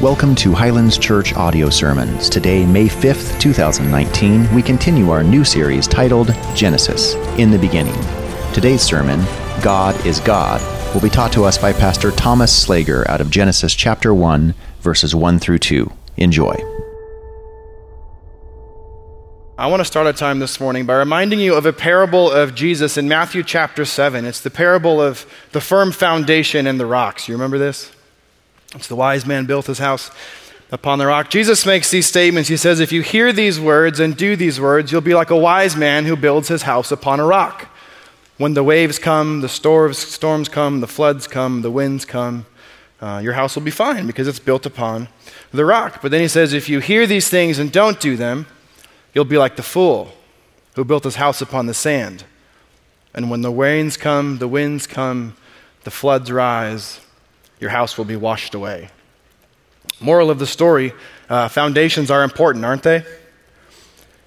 Welcome to Highlands Church Audio Sermons. Today, May 5th, 2019, we continue our new series titled Genesis In the Beginning. Today's sermon, God is God, will be taught to us by Pastor Thomas Slager out of Genesis chapter 1, verses 1 through 2. Enjoy. I want to start our time this morning by reminding you of a parable of Jesus in Matthew chapter 7. It's the parable of the firm foundation and the rocks. You remember this? It's the wise man built his house upon the rock. Jesus makes these statements. He says, If you hear these words and do these words, you'll be like a wise man who builds his house upon a rock. When the waves come, the storms, storms come, the floods come, the winds come, uh, your house will be fine because it's built upon the rock. But then he says, If you hear these things and don't do them, you'll be like the fool who built his house upon the sand. And when the rains come, the winds come, the floods rise, your house will be washed away. Moral of the story uh, foundations are important, aren't they?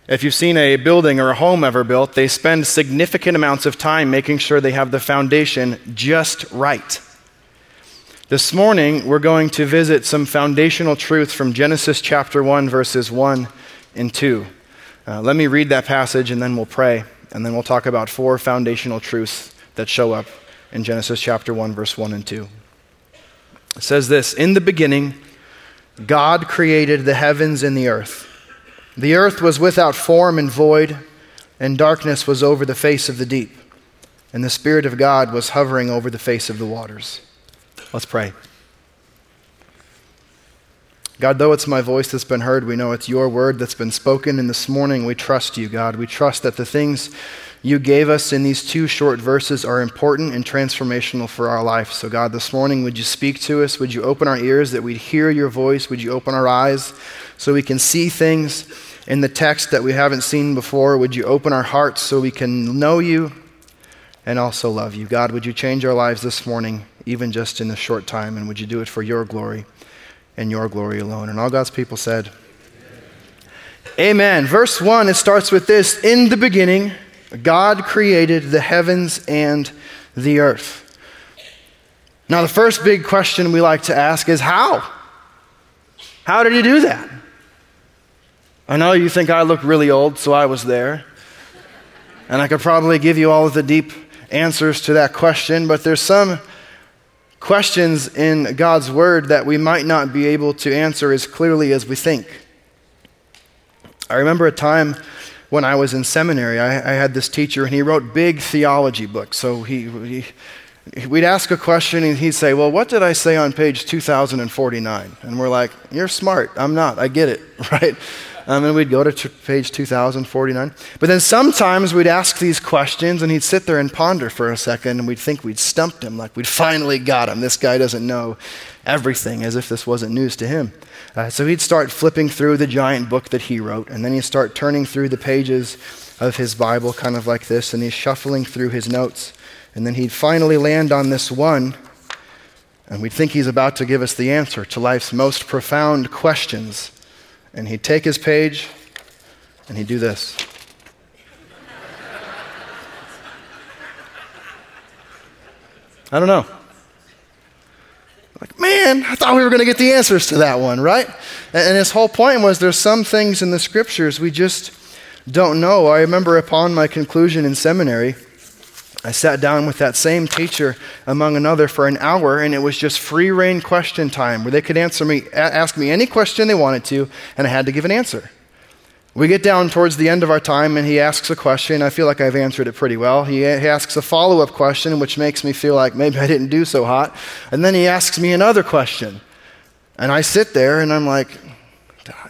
If you've seen a building or a home ever built, they spend significant amounts of time making sure they have the foundation just right. This morning, we're going to visit some foundational truths from Genesis chapter 1, verses 1 and 2. Uh, let me read that passage and then we'll pray, and then we'll talk about four foundational truths that show up in Genesis chapter 1, verse 1 and 2. It says this In the beginning, God created the heavens and the earth. The earth was without form and void, and darkness was over the face of the deep, and the Spirit of God was hovering over the face of the waters. Let's pray. God, though it's my voice that's been heard, we know it's your word that's been spoken. And this morning, we trust you, God. We trust that the things you gave us in these two short verses are important and transformational for our life. So, God, this morning, would you speak to us? Would you open our ears that we'd hear your voice? Would you open our eyes so we can see things in the text that we haven't seen before? Would you open our hearts so we can know you and also love you? God, would you change our lives this morning, even just in a short time? And would you do it for your glory and your glory alone? And all God's people said, Amen. Verse 1, it starts with this In the beginning, God created the heavens and the earth. Now, the first big question we like to ask is how? How did he do that? I know you think I look really old, so I was there. And I could probably give you all of the deep answers to that question, but there's some questions in God's Word that we might not be able to answer as clearly as we think. I remember a time when I was in seminary, I, I, had this teacher, and he wrote big theology books. So he, he, we'd ask a question, and he'd say, Well, what did I say on page 2049? And we're like, You're smart. I'm not. I get it, right? Um, and we'd go to t- page 2049. But then sometimes we'd ask these questions, and he'd sit there and ponder for a second, and we'd think we'd stumped him, like we'd finally got him. This guy doesn't know everything, as if this wasn't news to him. Uh, so he'd start flipping through the giant book that he wrote, and then he'd start turning through the pages of his Bible, kind of like this, and he's shuffling through his notes. And then he'd finally land on this one, and we'd think he's about to give us the answer to life's most profound questions. And he'd take his page and he'd do this. I don't know. Like, man, I thought we were going to get the answers to that one, right? And his whole point was there's some things in the scriptures we just don't know. I remember upon my conclusion in seminary, I sat down with that same teacher, among another, for an hour, and it was just free rein question time where they could answer me, ask me any question they wanted to, and I had to give an answer. We get down towards the end of our time, and he asks a question. I feel like I've answered it pretty well. He, he asks a follow up question, which makes me feel like maybe I didn't do so hot. And then he asks me another question. And I sit there, and I'm like,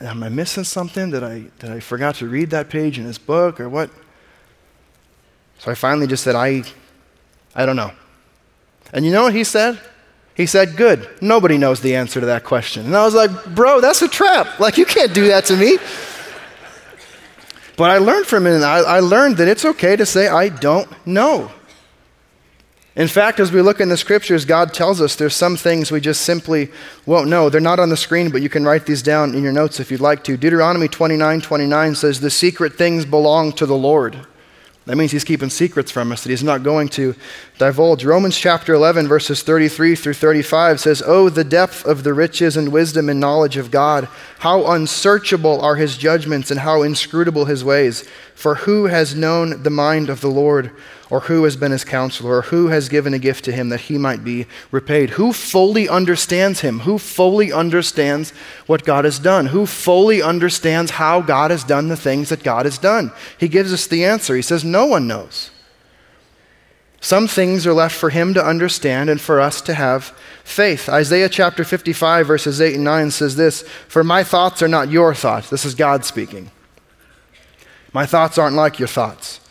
Am I missing something? Did I, did I forgot to read that page in his book, or what? So I finally just said, I, I don't know. And you know what he said? He said, Good. Nobody knows the answer to that question. And I was like, Bro, that's a trap. Like, you can't do that to me. But I learned from it, I, I learned that it's okay to say, I don't know. In fact, as we look in the scriptures, God tells us there's some things we just simply won't know. They're not on the screen, but you can write these down in your notes if you'd like to. Deuteronomy 29 29 says, The secret things belong to the Lord. That means he's keeping secrets from us that he's not going to divulge. Romans chapter 11, verses 33 through 35 says, Oh, the depth of the riches and wisdom and knowledge of God! How unsearchable are his judgments and how inscrutable his ways! For who has known the mind of the Lord? Or who has been his counselor? Or who has given a gift to him that he might be repaid? Who fully understands him? Who fully understands what God has done? Who fully understands how God has done the things that God has done? He gives us the answer. He says, No one knows. Some things are left for him to understand and for us to have faith. Isaiah chapter 55, verses 8 and 9 says this For my thoughts are not your thoughts. This is God speaking. My thoughts aren't like your thoughts.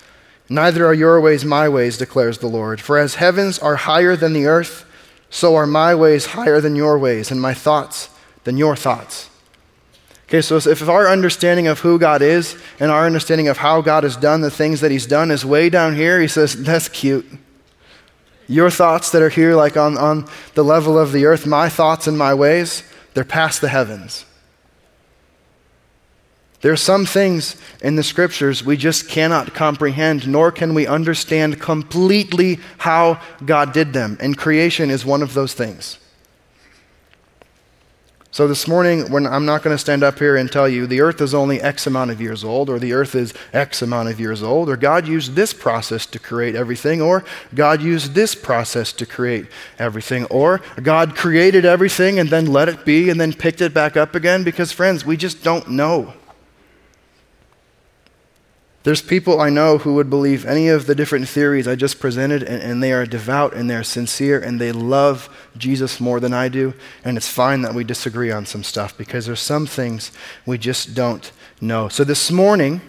Neither are your ways my ways, declares the Lord. For as heavens are higher than the earth, so are my ways higher than your ways, and my thoughts than your thoughts. Okay, so if our understanding of who God is and our understanding of how God has done the things that He's done is way down here, He says, that's cute. Your thoughts that are here, like on, on the level of the earth, my thoughts and my ways, they're past the heavens. There are some things in the scriptures we just cannot comprehend, nor can we understand completely how God did them. And creation is one of those things. So this morning, when I'm not going to stand up here and tell you the earth is only X amount of years old, or the earth is X amount of years old, or God used this process to create everything, or God used this process to create everything, or God created everything and then let it be and then picked it back up again, because friends, we just don't know. There's people I know who would believe any of the different theories I just presented, and, and, they are devout and they're sincere and they love Jesus more than I do. And it's fine that we disagree on some stuff because there's some things we just don't know. So this morning,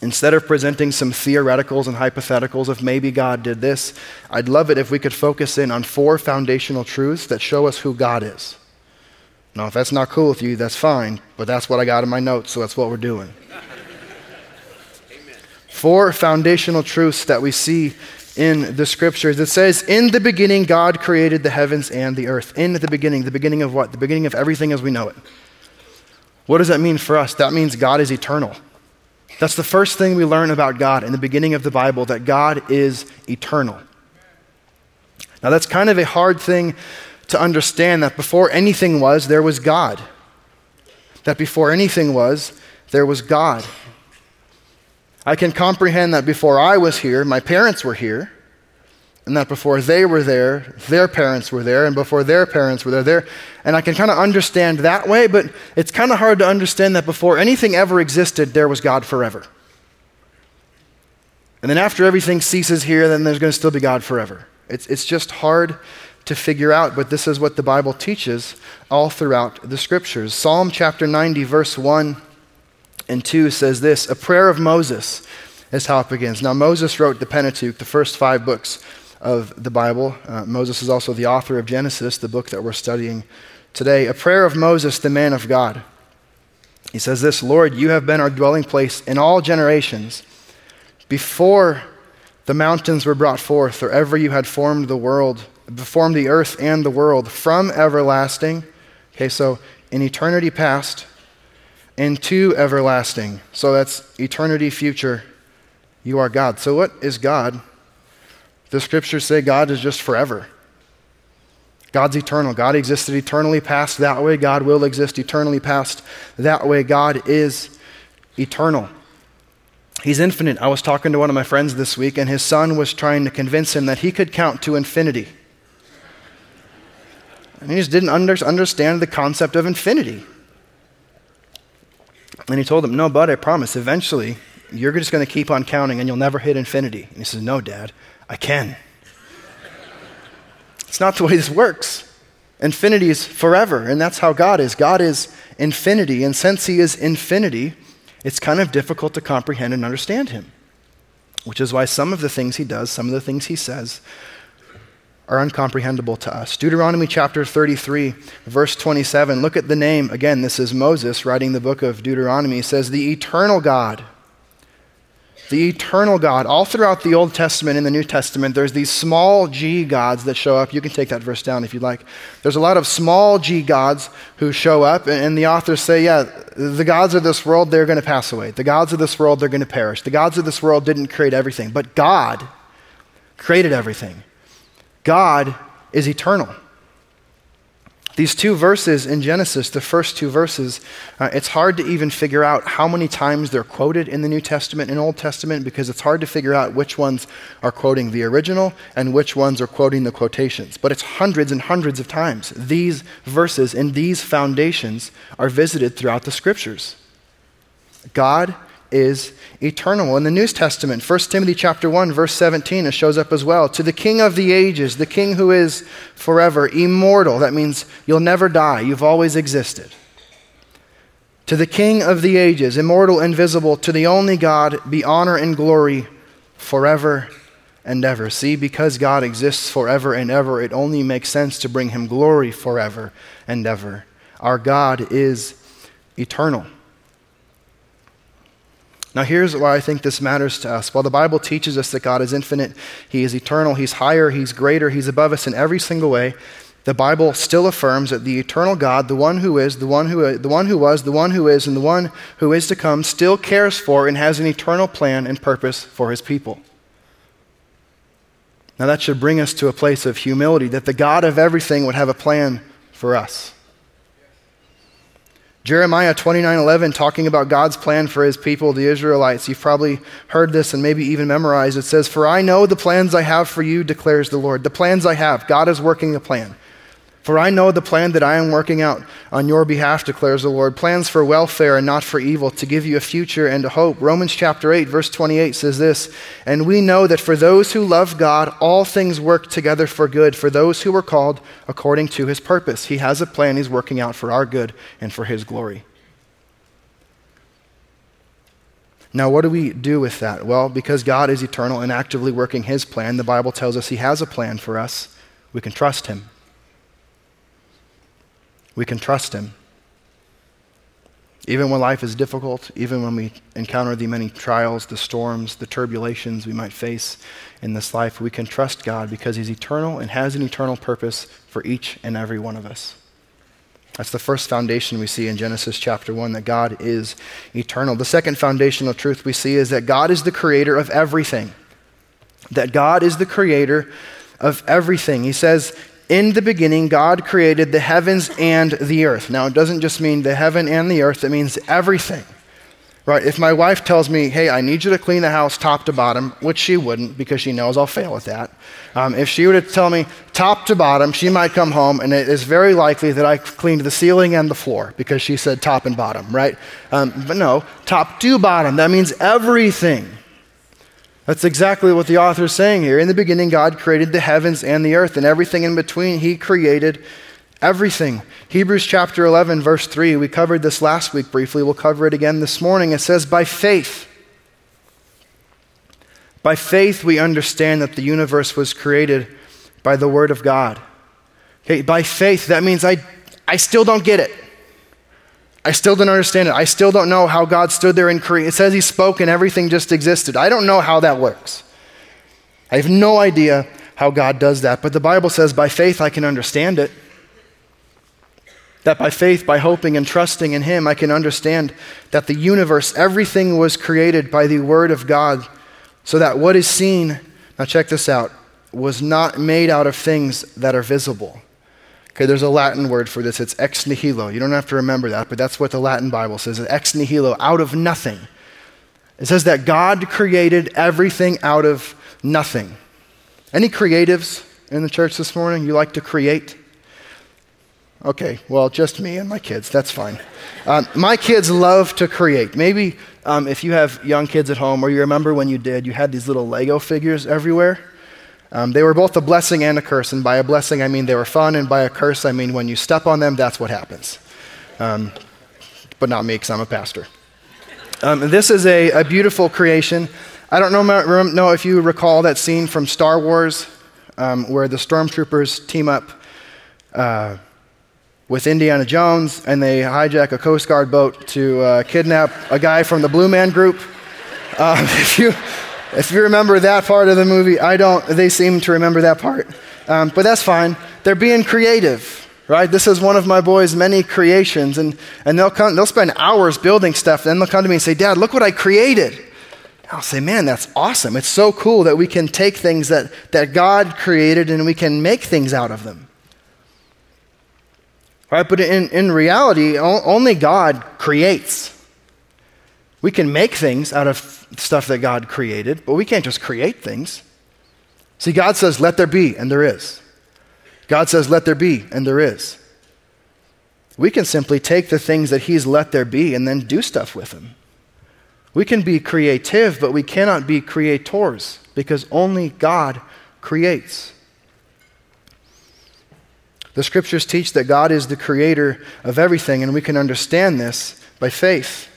instead of presenting some theoreticals and hypotheticals of maybe God did this, I'd love it if we could focus in on four foundational truths that show us who God is. Now, if that's not cool with you, that's fine, but that's what I got in my notes, so that's what we're doing. Four foundational truths that we see in the scriptures. It says, In the beginning, God created the heavens and the earth. In the beginning. The beginning of what? The beginning of everything as we know it. What does that mean for us? That means God is eternal. That's the first thing we learn about God in the beginning of the Bible, that God is eternal. Now, that's kind of a hard thing to understand that before anything was, there was God. That before anything was, there was God. I can comprehend that before I was here, my parents were here, and that before they were there, their parents were there, and before their parents were there, there. And I can kind of understand that way, but it's kind of hard to understand that before anything ever existed, there was God forever. And then after everything ceases here, then there's going to still be God forever. It's, it's just hard to figure out, but this is what the Bible teaches all throughout the scriptures. Psalm chapter 90, verse 1 and 2 says this A prayer of Moses is how it begins. Now, Moses wrote the Pentateuch, the first five books of the Bible. Uh, Moses is also the author of Genesis, the book that we're studying today. A prayer of Moses, the man of God. He says this Lord, you have been our dwelling place in all generations. Before the mountains were brought forth, or ever you had formed the world, formed the earth and the world, from everlasting. Okay, so in eternity past, into everlasting. So that's eternity future. You are God. So, what is God? The scriptures say God is just forever. God's eternal. God existed eternally past that way. God will exist eternally past that way. God is eternal. He's infinite. I was talking to one of my friends this week, and his son was trying to convince him that he could count to infinity. And he just didn't under, understand the concept of infinity. And he told him, No, bud, I promise, eventually you're just going to keep on counting and you'll never hit infinity. And he says, No, Dad, I can. it's not the way this works. Infinity is forever, and that's how God is. God is infinity, and since He is infinity, it's kind of difficult to comprehend and understand Him. Which is why some of the things He does, some of the things He says, are uncomprehendable to us. Deuteronomy chapter 33, verse 27. Look at the name. Again, this is Moses writing the book of Deuteronomy. He says, The eternal God. The eternal God. All throughout the Old Testament and the New Testament, there's these small g gods that show up. You can take that verse down if you'd like. There's a lot of small g gods who show up, and the authors say, yeah, the gods of this world, they're going to pass away. The gods of this world, they're going to perish. The gods of this world didn't create everything. But God, created everything. God is eternal. These two verses in Genesis, the first two verses, uh, it's hard to even figure out how many times they're quoted in the New Testament and Old Testament because it's hard to figure out which ones are quoting the original and which ones are quoting the quotations. But it's hundreds and hundreds of times. These verses and these foundations are visited throughout the scriptures. God is eternal. In the New Testament, 1 Timothy chapter 1 verse 17 it shows up as well. To the king of the ages, the king who is forever, immortal. That means you'll never die. You've always existed. To the king of the ages, immortal, and invisible, to the only God be honor and glory forever and ever. See, because God exists forever and ever, it only makes sense to bring him glory forever and ever. Our God is eternal. Now, here's why I think this matters to us. While the Bible teaches us that God is infinite, He is eternal, He's higher, He's greater, He's above us in every single way, the Bible still affirms that the eternal God, the one who is, the one who, the one who was, the one who is, and the one who is to come, still cares for and has an eternal plan and purpose for His people. Now, that should bring us to a place of humility that the God of everything would have a plan for us. Jeremiah 29:11 talking about God's plan for his people the Israelites. You've probably heard this and maybe even memorized. It says, "For I know the plans I have for you," declares the Lord. The plans I have, God is working a plan. For I know the plan that I am working out on your behalf, declares the Lord plans for welfare and not for evil, to give you a future and a hope. Romans chapter 8, verse 28 says this And we know that for those who love God, all things work together for good, for those who are called according to his purpose. He has a plan he's working out for our good and for his glory. Now, what do we do with that? Well, because God is eternal and actively working his plan, the Bible tells us he has a plan for us. We can trust him we can trust Him. Even when life is difficult, even when we encounter the many trials, the storms, the turbulations we might face in this life, we can trust God because He's eternal and has an eternal purpose for each and every one of us. That's the first foundation we see in Genesis chapter 1 that God is eternal. The second foundational truth we see is that God is the creator of everything. That God is the creator of everything. He says in the beginning, God created the heavens and the earth. Now, it doesn't just mean the heaven and the earth, it means everything. Right? If my wife tells me, hey, I need you to clean the house top to bottom, which she wouldn't because she knows I'll fail at that. Um, if she were to tell me top to bottom, she might come home and it is very likely that I cleaned the ceiling and the floor because she said top and bottom, right? Um, but no, top to bottom. That means everything. That's exactly what the author is saying here. In the beginning, God created the heavens and the earth, and everything in between, He created everything. Hebrews chapter 11, verse 3, we covered this last week briefly. We'll cover it again this morning. It says, By faith, by faith, we understand that the universe was created by the Word of God. Okay, by faith, that means I, I still don't get it. I still don't understand it. I still don't know how God stood there and created. It says He spoke and everything just existed. I don't know how that works. I have no idea how God does that. But the Bible says by faith I can understand it. That by faith, by hoping and trusting in Him, I can understand that the universe, everything was created by the Word of God, so that what is seen, now check this out, was not made out of things that are visible. Okay, there's a Latin word for this. It's ex nihilo. You don't have to remember that, but that's what the Latin Bible says. Ex nihilo, out of nothing. It says that God created everything out of nothing. Any creatives in the church this morning? You like to create? Okay, well, just me and my kids. That's fine. Um, my kids love to create. Maybe um, if you have young kids at home, or you remember when you did, you had these little Lego figures everywhere. Um, they were both a blessing and a curse. And by a blessing, I mean they were fun, and by a curse, I mean when you step on them, that's what happens. Um, but not me, because I'm a pastor. Um, this is a, a, beautiful creation. I don't know, know, if you recall that scene from Star Wars um, where the stormtroopers team up uh, with Indiana Jones and they hijack a Coast Guard boat to uh, kidnap a guy from the Blue Man Group. Uh, if you if you remember that part of the movie, I don't. They seem to remember that part. Um, but that's fine. They're being creative, right? This is one of my boys' many creations. And, and they'll, come, they'll spend hours building stuff. Then they'll come to me and say, Dad, look what I created. I'll say, man, that's awesome. It's so cool that we can take things that, that God created and we can make things out of them. Right? But in, in reality, only God creates. We can make things out of stuff that God created, but we can't just create things. See, God says, let there be, and there is. God says, let there be, and there is. We can simply take the things that He's let there be and then do stuff with them. We can be creative, but we cannot be creators because only God creates. The scriptures teach that God is the creator of everything, and we can understand this by faith.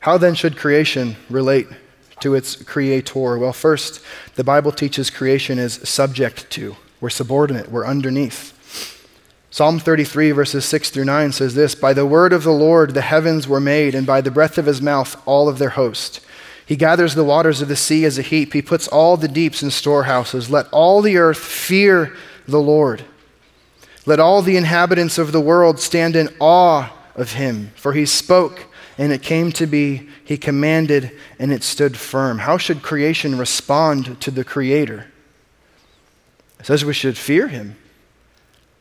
How then should creation relate to its creator? Well, first, the Bible teaches creation is subject to. We're subordinate, we're underneath. Psalm 33, verses 6 through 9 says this By the word of the Lord the heavens were made, and by the breath of his mouth all of their host. He gathers the waters of the sea as a heap. He puts all the deeps in storehouses. Let all the earth fear the Lord. Let all the inhabitants of the world stand in awe of him. For he spoke, and it came to be. He commanded, and it stood firm. How should creation respond to the Creator? It says we should fear him.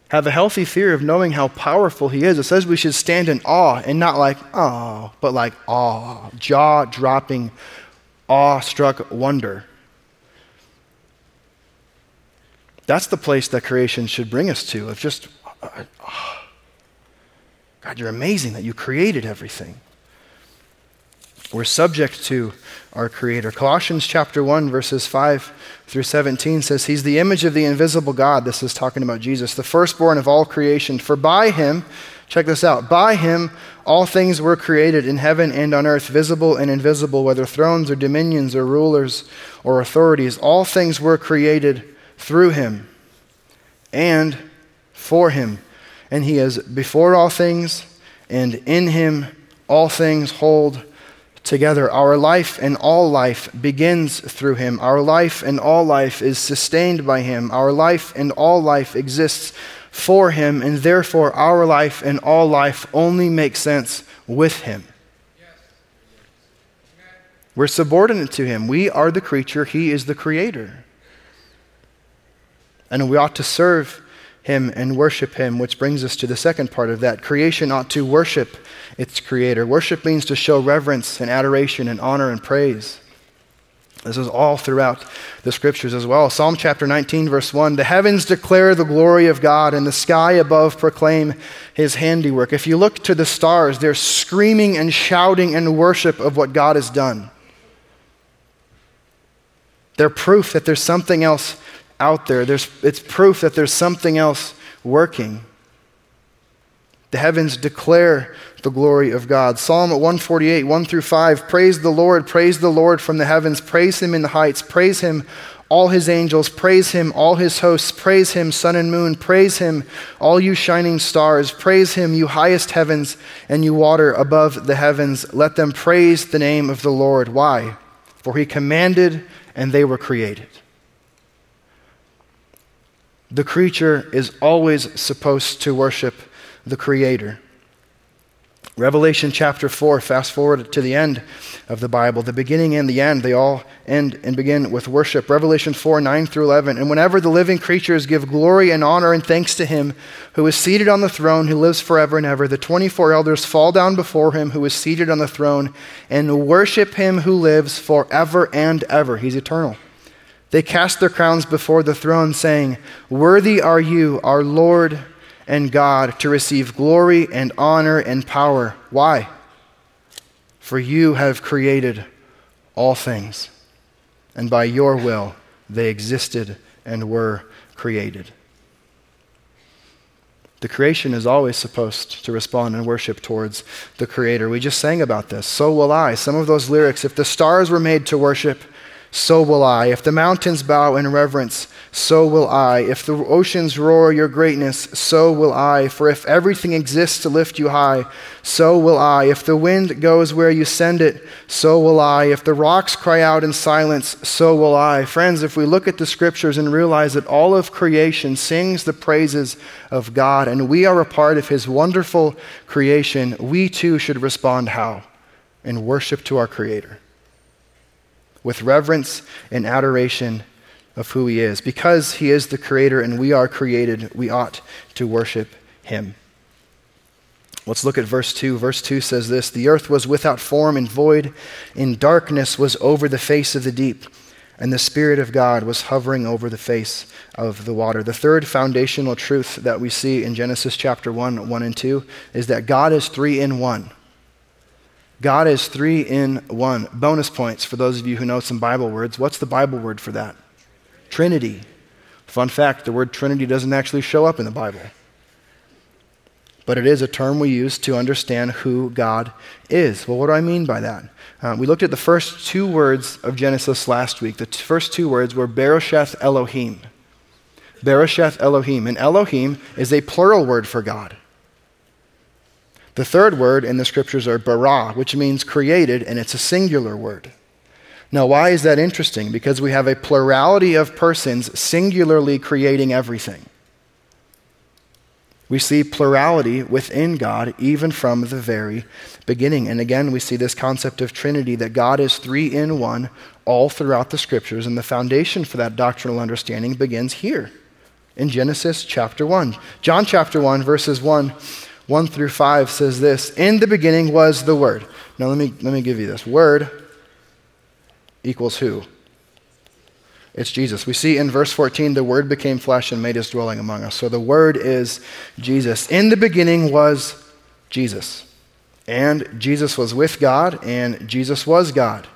Have a healthy fear of knowing how powerful he is. It says we should stand in awe and not like, oh, but like awe, jaw dropping, awe-struck wonder. That's the place that creation should bring us to, of just, oh, God, you're amazing that you created everything. We're subject to our Creator. Colossians chapter 1, verses 5 through 17 says, He's the image of the invisible God. This is talking about Jesus, the firstborn of all creation. For by Him, check this out, by Him all things were created in heaven and on earth, visible and invisible, whether thrones or dominions or rulers or authorities. All things were created through Him and for Him. And He is before all things, and in Him all things hold together. Our life and all life begins through him. Our life and all life is sustained by him. Our life and all life exists for him, and therefore our life and all life only makes sense with him. We're subordinate to him. We are the creature, he is the creator. And we ought to serve him and worship him, which brings us to the second part of that. Creation ought to worship its creator. Worship means to show reverence and adoration and honor and praise. This is all throughout the scriptures as well. Psalm chapter 19, verse 1 The heavens declare the glory of God, and the sky above proclaim his handiwork. If you look to the stars, they're screaming and shouting in worship of what God has done. They're proof that there's something else out there. There's, it's proof that there's something else working. The heavens declare the glory of God. Psalm 148, 1 through 5 Praise the Lord, praise the Lord from the heavens, praise him in the heights, praise him, all his angels, praise him, all his hosts, praise him, sun and moon, praise him, all you shining stars, praise him, you highest heavens, and you water above the heavens. Let them praise the name of the Lord. Why? For he commanded, and they were created. The creature is always supposed to worship the Creator. Revelation chapter 4, fast forward to the end of the Bible. The beginning and the end, they all end and begin with worship. Revelation 4, 9 through 11. And whenever the living creatures give glory and honor and thanks to him who is seated on the throne, who lives forever and ever, the 24 elders fall down before him who is seated on the throne and worship him who lives forever and ever. He's eternal. They cast their crowns before the throne, saying, Worthy are you, our Lord and God, to receive glory and honor and power. Why? For you have created all things, and by your will they existed and were created. The creation is always supposed to respond in worship towards the Creator. We just sang about this. So will I. Some of those lyrics, if the stars were made to worship, so will I. If the mountains bow in reverence, so will I. If the oceans roar your greatness, so will I. For if everything exists to lift you high, so will I. If the wind goes where you send it, so will I. If the rocks cry out in silence, so will I. Friends, if we look at the scriptures and realize that all of creation sings the praises of God and we are a part of his wonderful creation, we too should respond how? In worship to our Creator with reverence and adoration of who He is. Because He is the Creator and we are created, we ought to worship Him. Let's look at verse 2. Verse 2 says this The earth was without form and void, and darkness was over the face of the deep, and the Spirit of God was hovering over the face of the water. The third foundational truth that we see in Genesis chapter 1, 1 and 2 is that God is three in one. God is three in one. Bonus points for those of you who know some Bible words. What's the Bible word for that? Trinity. Fun fact the word Trinity doesn't actually show up in the Bible. But it is a term we use to understand who God is. Well, what do I mean by that? Uh, we looked at the first two words of Genesis last week. The t- first two words were Berosheth Elohim. Berosheth Elohim. And Elohim is a plural word for God. The third word in the scriptures are bara, which means created, and it's a singular word. Now, why is that interesting? Because we have a plurality of persons singularly creating everything. We see plurality within God even from the very beginning. And again, we see this concept of Trinity that God is three in one all throughout the scriptures. And the foundation for that doctrinal understanding begins here in Genesis chapter 1. John chapter 1, verses 1 1 through 5 says this In the beginning was the Word. Now, let me, let me give you this. Word equals who? It's Jesus. We see in verse 14, the Word became flesh and made his dwelling among us. So the Word is Jesus. In the beginning was Jesus. And Jesus was with God, and Jesus was God.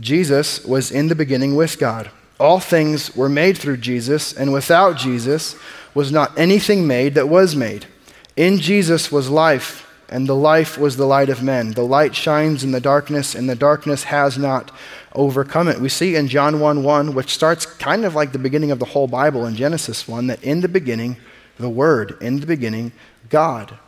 Jesus was in the beginning with God. All things were made through Jesus, and without Jesus was not anything made that was made. In Jesus was life, and the life was the light of men. The light shines in the darkness, and the darkness has not overcome it. We see in John 1 1, which starts kind of like the beginning of the whole Bible in Genesis 1, that in the beginning, the Word, in the beginning, God.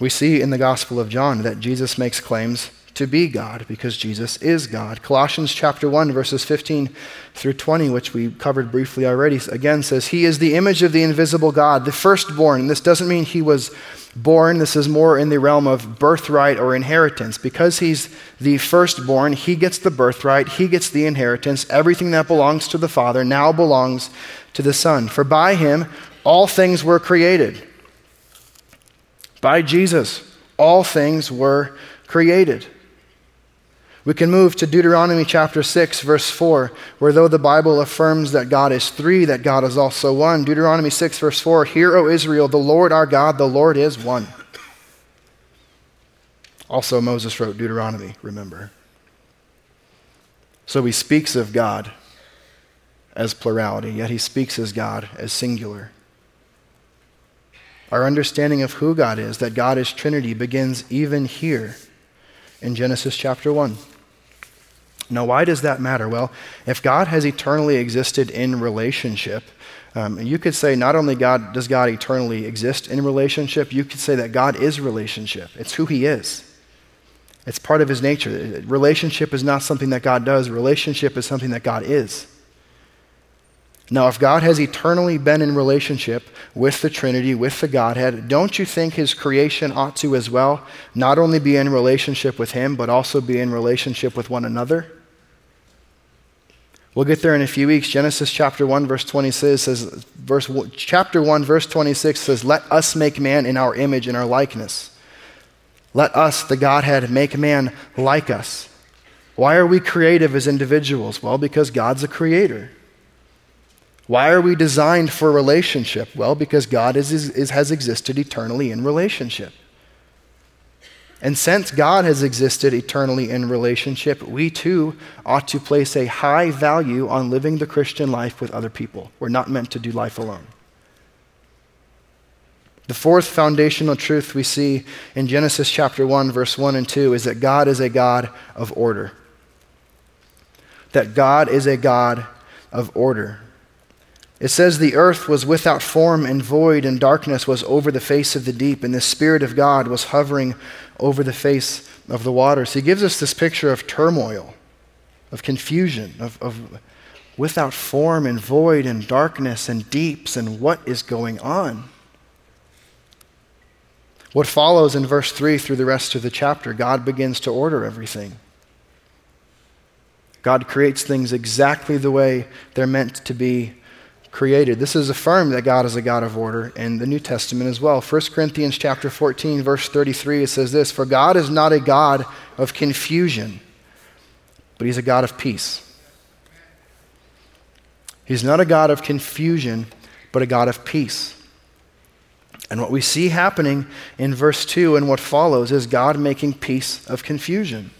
We see in the Gospel of John that Jesus makes claims to be God because Jesus is God. Colossians chapter 1 verses 15 through 20 which we covered briefly already again says he is the image of the invisible God, the firstborn. This doesn't mean he was born. This is more in the realm of birthright or inheritance. Because he's the firstborn, he gets the birthright, he gets the inheritance. Everything that belongs to the Father now belongs to the Son. For by him all things were created. By Jesus all things were created. We can move to Deuteronomy chapter 6, verse 4, where though the Bible affirms that God is three, that God is also one. Deuteronomy 6, verse 4 Hear, O Israel, the Lord our God, the Lord is one. Also, Moses wrote Deuteronomy, remember. So he speaks of God as plurality, yet he speaks as God as singular. Our understanding of who God is, that God is Trinity, begins even here in Genesis chapter 1. Now, why does that matter? Well, if God has eternally existed in relationship, um, you could say not only God does God eternally exist in relationship, you could say that God is relationship. It's who He is. It's part of His nature. Relationship is not something that God does. Relationship is something that God is. Now, if God has eternally been in relationship with the Trinity, with the Godhead, don't you think His creation ought to as well not only be in relationship with Him, but also be in relationship with one another? We'll get there in a few weeks. Genesis chapter 1, verse 26 says, verse, chapter 1, verse 26 says, Let us make man in our image, in our likeness. Let us, the Godhead, make man like us. Why are we creative as individuals? Well, because God's a creator. Why are we designed for relationship? Well, because God is, is, has existed eternally in relationship. And since God has existed eternally in relationship, we too ought to place a high value on living the Christian life with other people. We're not meant to do life alone. The fourth foundational truth we see in Genesis chapter 1, verse 1 and 2 is that God is a God of order. that God is a God of order. It says, The earth was without form and void, and darkness was over the face of the deep, and the Spirit of God was hovering over the face of the waters. He gives us this picture of turmoil, of confusion, of, of without form and void and darkness and deeps, and what is going on. What follows in verse 3 through the rest of the chapter, God begins to order everything. God creates things exactly the way they're meant to be created. This is affirmed that God is a God of order in the New Testament as well. 1 Corinthians chapter 14 verse 33 it says this, "For God is not a God of confusion, but he's a God of peace." He's not a God of confusion, but a God of peace. And what we see happening in verse 2 and what follows is God making peace of confusion.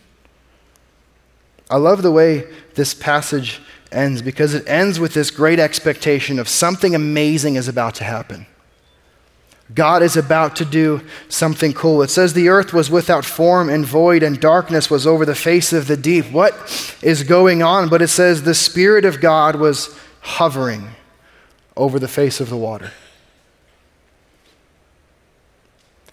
I love the way this passage ends because it ends with this great expectation of something amazing is about to happen. God is about to do something cool. It says the earth was without form and void, and darkness was over the face of the deep. What is going on? But it says the Spirit of God was hovering over the face of the water.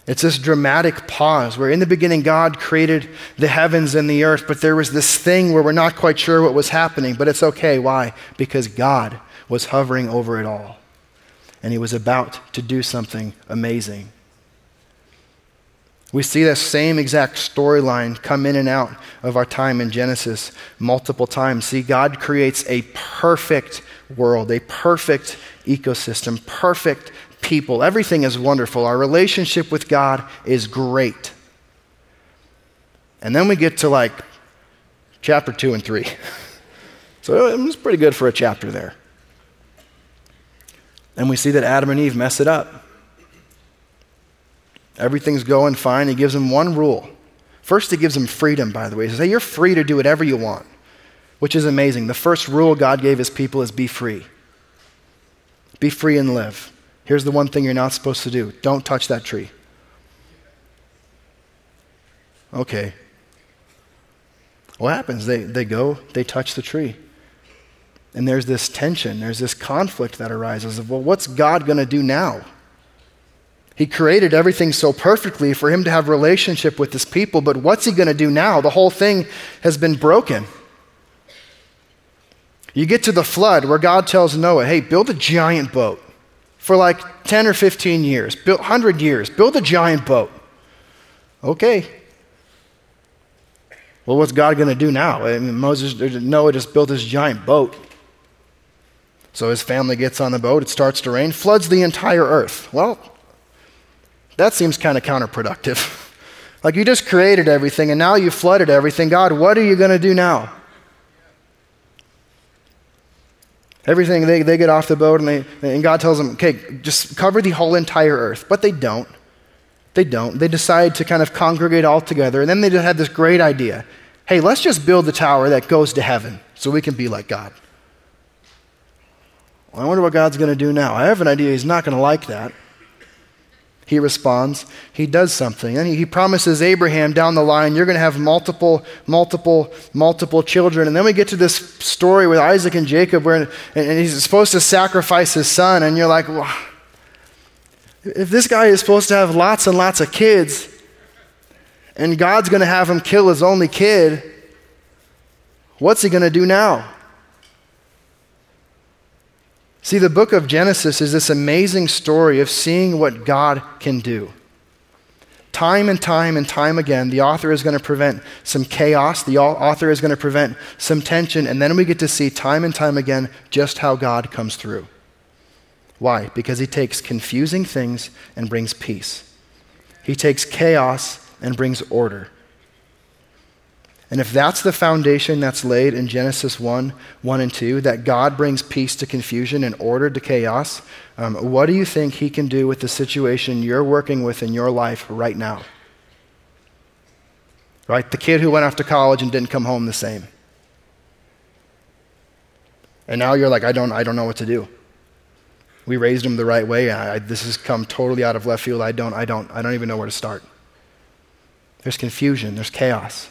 It's this dramatic pause where, in the beginning, God created the heavens and the earth, but there was this thing where we're not quite sure what was happening, but it's okay. Why? Because God was hovering over it all, and He was about to do something amazing. We see that same exact storyline come in and out of our time in Genesis multiple times. See, God creates a perfect world, a perfect ecosystem, perfect people. Everything is wonderful. Our relationship with God is great. And then we get to like chapter 2 and 3. So um, it was pretty good for a chapter there. And we see that Adam and Eve mess it up. Everything's going fine. He gives them one rule. First, he gives them freedom, by the way. He says, Hey, you're free to do whatever you want, which is amazing. The first rule God gave his people is be free. Be free and live. Here's the one thing you're not supposed to do don't touch that tree. Okay. What happens? They, they go, they touch the tree. And there's this tension, there's this conflict that arises of, well, what's God going to do now? He created everything so perfectly for him to have relationship with his people, but what's he going to do now? The whole thing has been broken. You get to the flood where God tells Noah, hey, build a giant boat for like 10 or 15 years, build 100 years, build a giant boat. Okay. Well, what's God going to do now? I mean, Moses, Noah just built this giant boat. So his family gets on the boat, it starts to rain, floods the entire earth. Well, that seems kind of counterproductive. like you just created everything and now you flooded everything. God, what are you going to do now? Everything, they, they get off the boat and, they, and God tells them, okay, just cover the whole entire earth. But they don't. They don't. They decide to kind of congregate all together. And then they just have this great idea hey, let's just build the tower that goes to heaven so we can be like God. Well, I wonder what God's going to do now. I have an idea he's not going to like that. He responds, he does something. And he, promises Abraham down the line, you're going to have multiple, multiple, multiple children. And then we get to this story with Isaac and Jacob where and he's supposed to sacrifice his son. And you're like, well, if this guy is supposed to have lots and lots of kids, and God's going to have him kill his only kid, what's he going to do now? See, the book of Genesis is this amazing story of seeing what God can do. Time and time and time again, the author is going to prevent some chaos, the author is going to prevent some tension, and then we get to see time and time again just how God comes through. Why? Because he takes confusing things and brings peace, he takes chaos and brings order. And if that's the foundation that's laid in Genesis 1 1 and 2, that God brings peace to confusion and order to chaos, um, what do you think He can do with the situation you're working with in your life right now? Right? The kid who went off to college and didn't come home the same. And now you're like, I don't, I don't know what to do. We raised him the right way. I, this has come totally out of left field. I don't, I don't, I don't even know where to start. There's confusion. There's chaos.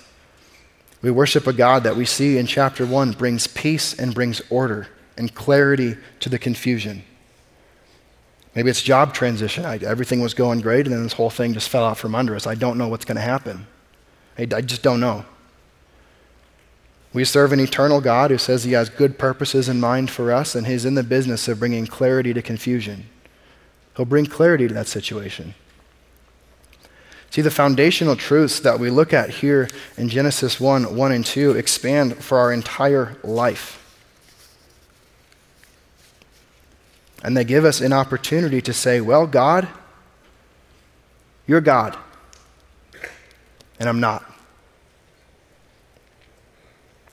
We worship a God that we see in chapter 1 brings peace and brings order and clarity to the confusion. Maybe it's job transition. I, everything was going great, and then this whole thing just fell out from under us. I don't know what's going to happen. I, I just don't know. We serve an eternal God who says he has good purposes in mind for us, and he's in the business of bringing clarity to confusion. He'll bring clarity to that situation. See, the foundational truths that we look at here in Genesis 1 1 and 2 expand for our entire life. And they give us an opportunity to say, Well, God, you're God, and I'm not.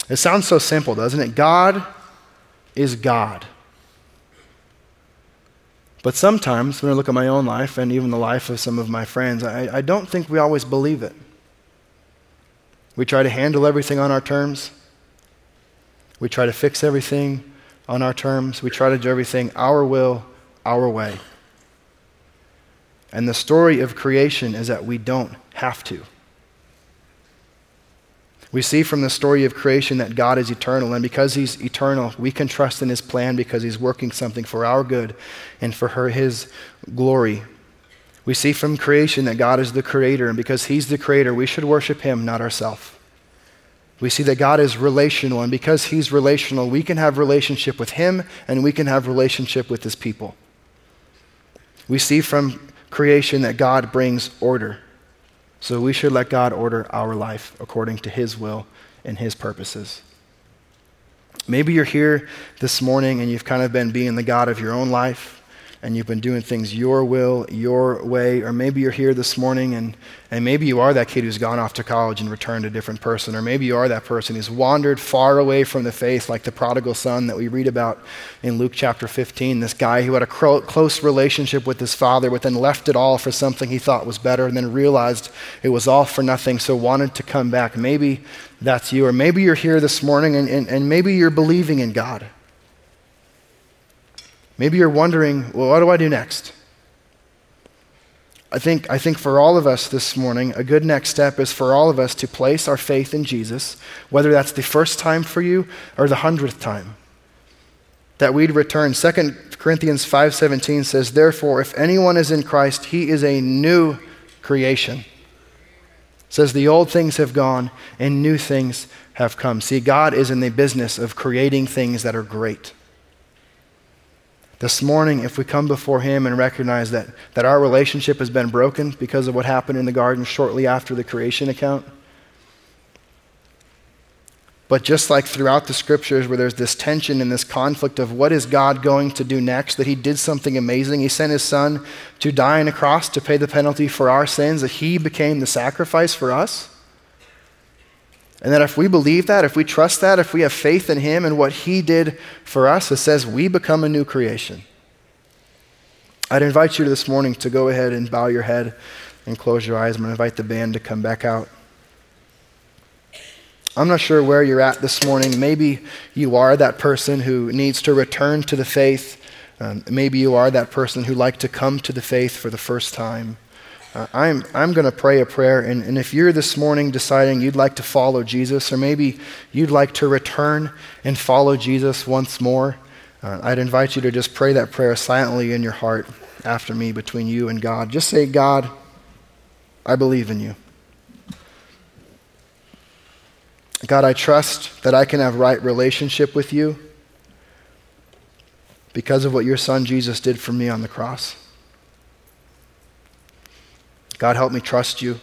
It sounds so simple, doesn't it? God is God. But sometimes, when I look at my own life and even the life of some of my friends, I, I don't think we always believe it. We try to handle everything on our terms. We try to fix everything on our terms. We try to do everything our will, our way. And the story of creation is that we don't have to. We see from the story of creation that God is eternal, and because He's eternal, we can trust in His plan because He's working something for our good and for her, His glory. We see from creation that God is the creator, and because He's the creator, we should worship Him, not ourselves. We see that God is relational, and because He's relational, we can have relationship with Him and we can have relationship with His people. We see from creation that God brings order. So we should let God order our life according to His will and His purposes. Maybe you're here this morning and you've kind of been being the God of your own life and you've been doing things your will, your way, or maybe you're here this morning and, and maybe you are that kid who's gone off to college and returned a different person, or maybe you are that person who's wandered far away from the faith, like the prodigal son that we read about in Luke chapter 15. This guy who had a close relationship with his father, but then left it all for something he thought was better, and then realized it was all for nothing, so wanted to come back. Maybe that's you, or maybe you're here this morning and, and, and maybe you're believing in God. Maybe you're wondering, well, what do I do next? I think, I think for all of us this morning, a good next step is for all of us to place our faith in Jesus, whether that's the first time for you or the hundredth time. That we'd return. 2 Corinthians 5.17 says, Therefore, if anyone is in Christ, he is a new creation. It says, The old things have gone and new things have come. See, God is in the business of creating things that are great. This morning, if we come before Him and recognize that, that our relationship has been broken because of what happened in the garden shortly after the creation account, but just like throughout the scriptures, where there's this tension and this conflict of what is God going to do next, that He did something amazing. He sent His Son to die on a cross to pay the penalty for our sins, that He became the sacrifice for us. And that if we believe that, if we trust that, if we have faith in Him and what He did for us, it says we become a new creation. I'd invite you this morning to go ahead and bow your head and close your eyes. I'm going to invite the band to come back out. I'm not sure where you're at this morning. Maybe you are that person who needs to return to the faith. Um, maybe you are that person who like to come to the faith for the first time. Uh, I'm, I'm going to pray a prayer, and, and if you're this morning deciding you'd like to follow Jesus, or maybe you'd like to return and follow Jesus once more, uh, I'd invite you to just pray that prayer silently in your heart after me between you and God. Just say, God, I believe in you. God, I trust that I can have right relationship with you because of what your son Jesus did for me on the cross. God, help me trust you.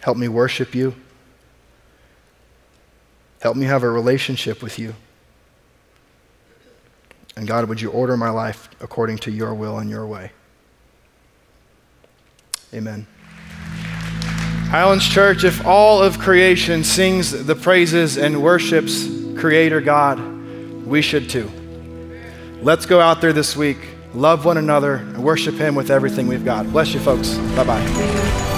Help me worship you. Help me have a relationship with you. And God, would you order my life according to your will and your way? Amen. Highlands Church, if all of creation sings the praises and worships Creator God, we should too. Let's go out there this week love one another, and worship Him with everything we've got. Bless you, folks. Bye bye.